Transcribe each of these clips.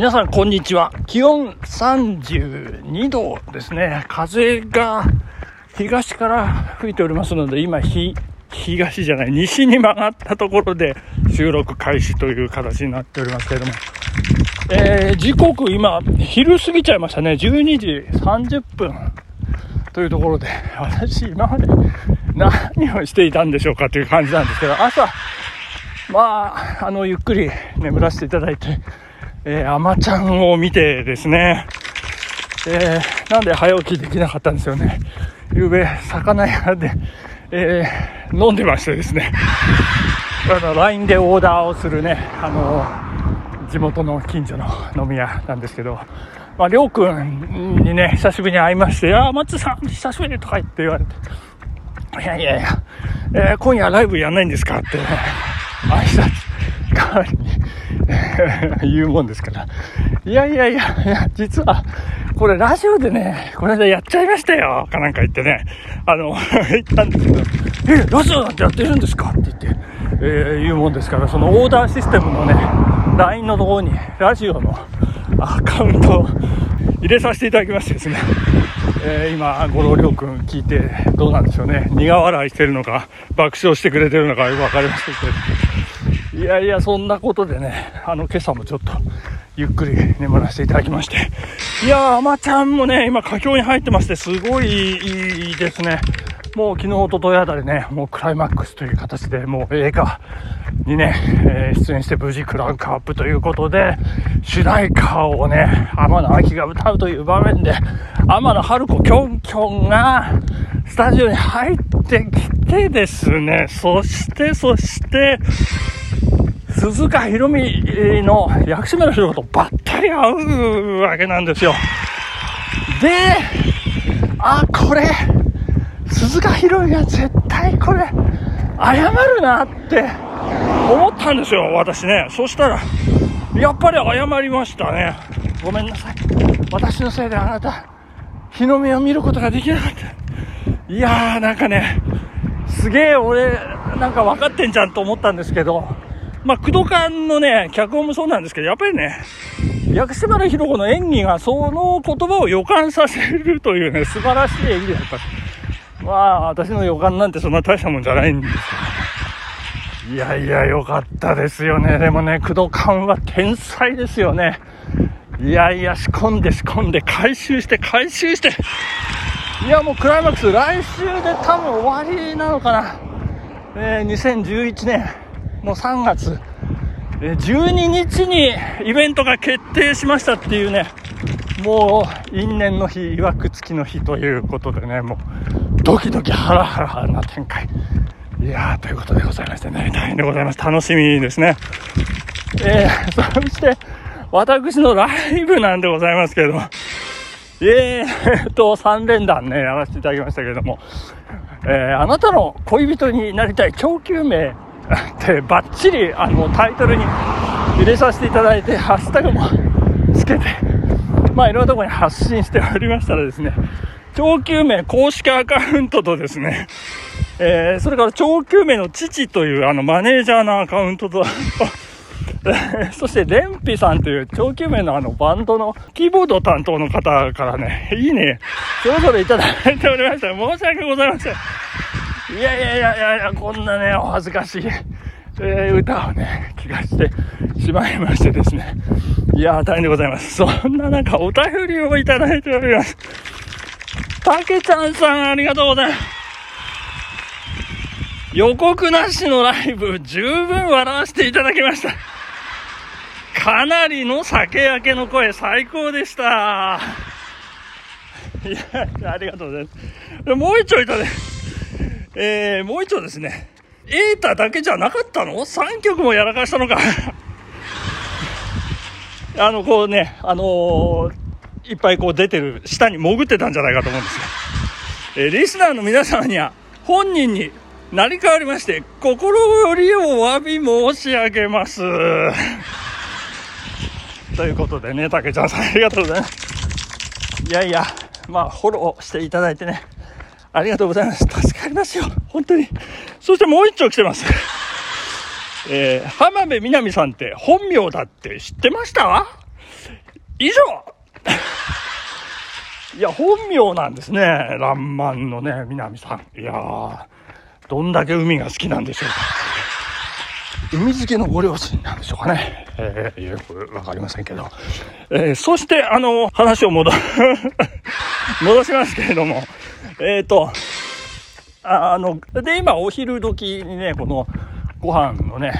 皆さんこんにちは。気温32度ですね。風が東から吹いておりますので、今、ひ、東じゃない、西に曲がったところで収録開始という形になっておりますけれども、えー、時刻今、昼過ぎちゃいましたね。12時30分というところで、私今まで何をしていたんでしょうかという感じなんですけど、朝、まあ、あの、ゆっくり眠らせていただいて、えー、アマちゃんを見てですね、えー、なんで早起きできなかったんですよね。ゆうべ、魚屋で、えー、飲んでましてですね、あの、LINE でオーダーをするね、あの、地元の近所の飲み屋なんですけど、まあ、りょうくんにね、久しぶりに会いまして、あ、松さん、久しぶりとか言って言われて、いやいやいや、えー、今夜ライブやんないんですかって、ね、挨拶代わりに 言うもんですから。いやいやいや、いや、実は、これラジオでね、この間やっちゃいましたよ、かなんか言ってね、あの、言ったんですけど、え、ラジオなんてやってるんですか？って言って、えー、言うもんですから、そのオーダーシステムのね、LINE のところに、ラジオのアカウントを 入れさせていただきましてですね、えー、今、五郎亮君聞いてどうなんでしょうね。苦笑いしてるのか、爆笑してくれてるのかよくわかりませんけど。いやいや、そんなことでね、あの、今朝もちょっと、ゆっくり眠らせていただきまして。いやー、あまちゃんもね、今、佳境に入ってまして、すごいいいですね。もう昨日、おとといあたりね、もうクライマックスという形で、もう映画にね、えー、出演して無事クランクアップということで、主題歌をね、天野明が歌うという場面で、天野春子きょんきょんが、スタジオに入ってきてですね、そしてそして、鈴鹿ひろみの薬師丸ひろとばったり会うわけなんですよ。で、あ、これ、鈴鹿ひろみが絶対これ、謝るなって思ったんですよ、私ね。そしたら、やっぱり謝りましたね。ごめんなさい。私のせいであなた、日の目を見ることができなかった。いやー、なんかね、すげえ俺、なんか分かってんじゃんと思ったんですけど、まあ、工藤館のね、脚本もそうなんですけど、やっぱりね、薬師丸ひろ子の演技がその言葉を予感させるというね、素晴らしい演技だった。まあ、私の予感なんてそんな大したもんじゃないんですいやいや、よかったですよね。でもね、工藤館は天才ですよね。いやいや、仕込んで仕込んで、回収して回収して。いや、もうクライマックス、来週で多分終わりなのかな。えー、2011年の3月、12日にイベントが決定しましたっていうね、もう因縁の日、曰く付きの日ということでね、もうドキドキハラハラな展開。いやー、ということでございましてね、大変でございます。楽しみですね。えー、そして、私のライブなんでございますけれども、えーと、3連弾ね、やらせていただきましたけれども、えー、あなたの恋人になりたい供給名 ってバッチリ、あの、タイトルに入れさせていただいて、ハッシュタグもつけて、まあ、いろんなところに発信しておりましたらですね、供給名公式アカウントとですね、えー、それから長久名の父というあのマネージャーのアカウントと そして、レンピさんという長久名のあのバンドのキーボード担当の方からね、いいね、それぞれいただいておりました。申し訳ございません。いやいやいやいやいや、こんなね、お恥ずかしい、えー、歌をね、聞かせてしまいましてですね。いや大変でございます。そんな中、お便りをいただいております。たけちゃんさん、ありがとうございます。予告なしのライブ、十分笑わせていただきました。かなりの酒焼けの声、最高でした。いや、ありがとうございます。もう一丁いたね。えー、もう一丁ですね。エータだけじゃなかったの ?3 曲もやらかしたのか。あの、こうね、あのー、いっぱいこう出てる、下に潜ってたんじゃないかと思うんですよ。えー、リスナーの皆様には、本人に成り代わりまして、心よりお詫び申し上げます。ということでね、たけちゃんさんありがとうございます。いやいや、まあ、フォローしていただいてね、ありがとうございます。助かりますよ。本当に。そしてもう一丁来てます。えー、浜辺美波さんって本名だって知ってました？以上 いや、本名なんですね。ランマンのね、南さん。いやー、どんだけ海が好きなんでしょうか。海好きのご両親なんでしょうかね。えー、よくわかりませんけど。えー、そして、あの、話を戻、戻しますけれども、えっ、ー、と、あの、で、今、お昼時にね、この、ご飯のね、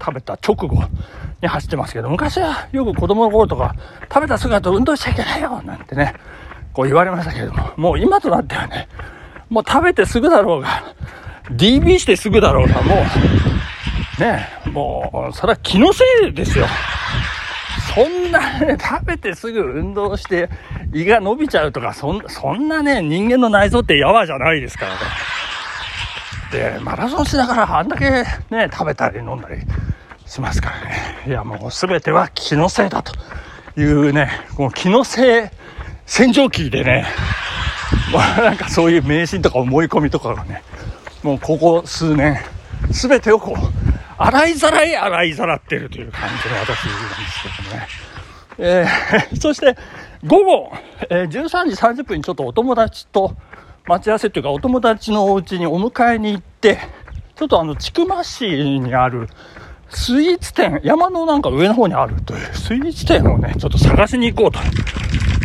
食べた直後に走ってますけど、昔はよく子供の頃とか、食べた姿運動しちゃいけないよなんてね、こう言われましたけれども、もう今となってはね、もう食べてすぐだろうが、DB してすぐだろうが、もう、ね、もう、それは気のせいですよ。そんなね、食べてすぐ運動して胃が伸びちゃうとか、そんそんなね、人間の内臓ってやわじゃないですからね。で、マラソンしながらあんだけね、食べたり飲んだりしますからね。いや、もう全ては気のせいだというね、この気のせい洗浄機でね、もうなんかそういう迷信とか思い込みとかがね、もうここ数年、全てをこう、洗いざらい洗いざらってるという感じの私なんですけどね。えー、そして午後、えー、13時30分にちょっとお友達と待ち合わせというかお友達のお家にお迎えに行って、ちょっとあの、千曲市にあるスイーツ店、山のなんか上の方にあるというスイーツ店をね、ちょっと探しに行こうと。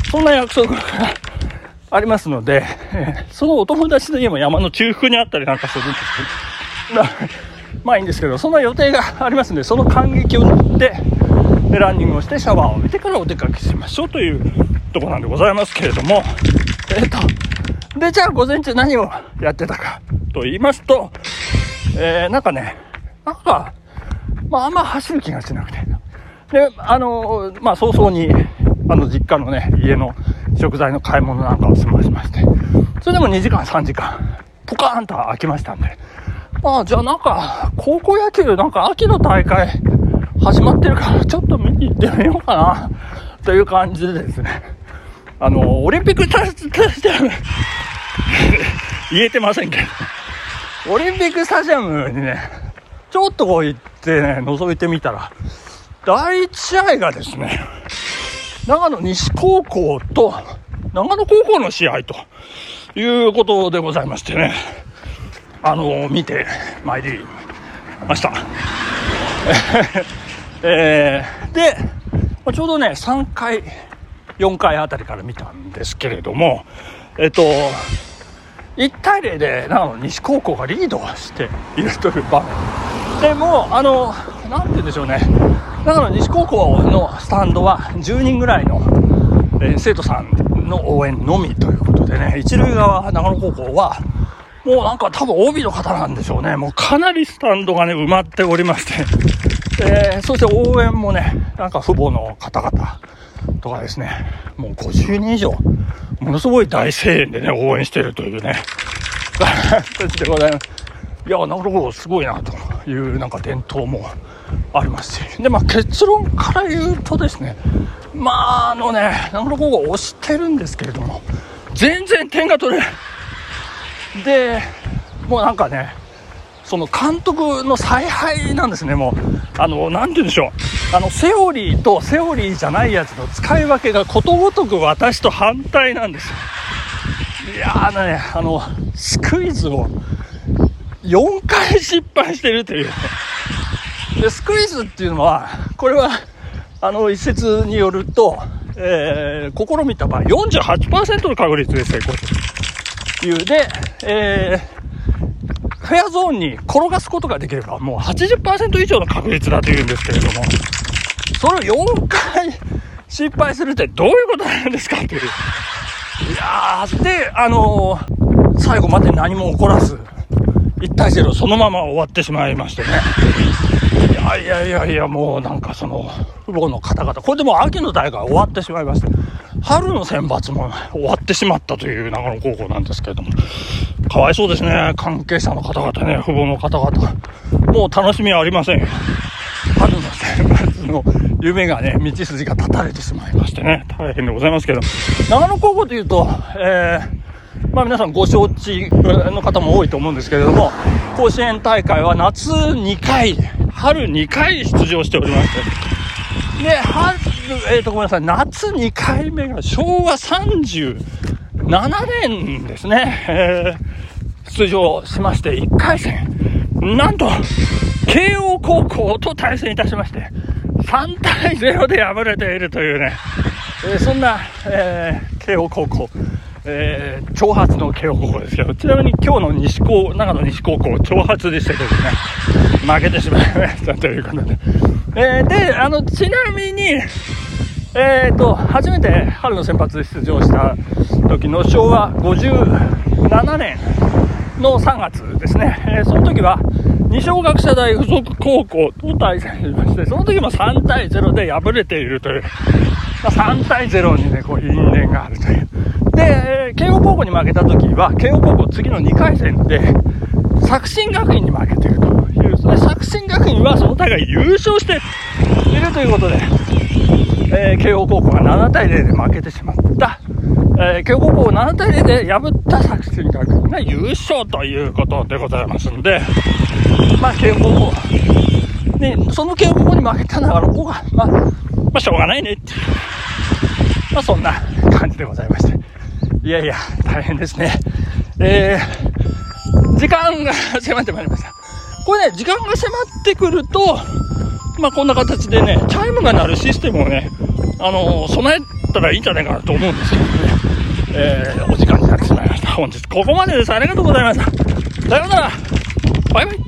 そんな約束がありますので、えー、そのお友達の家も山の中腹にあったりなんかするんですけど、まあいいんですけど、その予定がありますので、その感激を塗って、ランニングをしてシャワーを浴びてからお出かけしましょうというとこなんでございますけれども、えっ、ー、と、で、じゃあ午前中何をやってたか。と言いますと、えー、なんかね、なんか、まああんま走る気がしなくて。で、あの、まあ早々に、あの実家のね、家の食材の買い物なんかを済ましまして、それでも2時間3時間、ポカーンと空きましたんで、まあじゃあなんか、高校野球なんか秋の大会始まってるから、ちょっと見に行ってみようかな、という感じでですね、あの、オリンピックスタジアム 言えてませんけど、オリンピックスタジアムにね、ちょっとこう行ってね、覗いてみたら、第1試合がですね、長野西高校と長野高校の試合ということでございましてね、あの、見てまいりました。えー、で、ちょうどね、3回、4回あたりから見たんですけれども、えっと、1対0で長野西高校がリードしているという場面。でもあの、なんて言うんでしょうね、長野西高校のスタンドは10人ぐらいの、えー、生徒さんの応援のみということでね、一塁側長野高校は、もうなんか多分 OB の方なんでしょうね。もうかなりスタンドがね、埋まっておりまして、えー、そして応援もね、なんか父母の方々とかですね、もう50人以上、ものすごい大声援でね、応援しているというね、形でございます。いや、なるほど、すごいな、というなんか伝統もありますし。で、まあ結論から言うとですね、まああのね、長野高校押してるんですけれども、全然点が取れない。で、もうなんかね、その監督の采配なんですね、もう。あの、なんて言うんでしょう。あの、セオリーとセオリーじゃないやつの使い分けがことごとく私と反対なんですよ。いやーね、あの、スクイズを4回失敗してるという。で、スクイズっていうのは、これは、あの、一説によると、えー、試みた場合48%の確率で成功するという。で、えー、フェアゾーンに転がすことができれば、もう80%以上の確率だというんですけれども、それを4回失敗するってどういうことなんですかっていう。いやー、で、あのー、最後まで何も起こらず、1対0そのまま終わってしまいましてね。いやいやいやいや、もうなんかその、父母の方々、これでも秋の大会終わってしまいまして、春の選抜も終わってしまったという長野高校なんですけれども、かわいそうですね。関係者の方々ね、父母の方々。もう楽しみはありませんよ。春の選抜の夢がね、道筋が断たれてしまいましてね、大変でございますけど、長野高校というと、えー、まあ皆さんご承知の方も多いと思うんですけれども、甲子園大会は夏2回、春2回出場しておりまして、で、春、えー、と、ごめんなさい、夏2回目が昭和37年ですね、えー、出場しまして、1回戦、なんと、慶応高校と対戦いたしまして、3対0で敗れているというね、えー、そんな、えー、慶応高校。えー、挑発の慶応高校ですけど、ちなみに今日の西高、長野西高校、挑発でしたけどね、負けてしまいましたということで。えー、で、あの、ちなみに、えっ、ー、と、初めて春の先発出場した時の昭和57年の3月ですね、え、その時は、二松学舎大附属高校と対戦しまして、その時も3対0で敗れているという、まあ、3対0にね、こう因縁があるという。で、慶応高校に負けた時は、慶応高校次の2回戦で、作新学院に負けているという、で作新学院はその大会優勝しているということで、えー、慶応高校が7対0で負けてしまった、えー、慶応高校を7対0で破った作新学院が優勝ということでございますんで、まあ、慶応高校、ね、その慶応高校に負けたなら、ここが、まあ、まあ、しょうがないねっていう、まあ、そんな感じでございまして。いやいや、大変ですね。えー、時間が迫ってまいりました。これね、時間が迫ってくると、まあ、こんな形でね、チャイムが鳴るシステムをね、あの、備えたらいいんじゃないかなと思うんですけどね。えー、お時間になってしまいました。本日ここまでです。ありがとうございました。さようなら。バイバイ。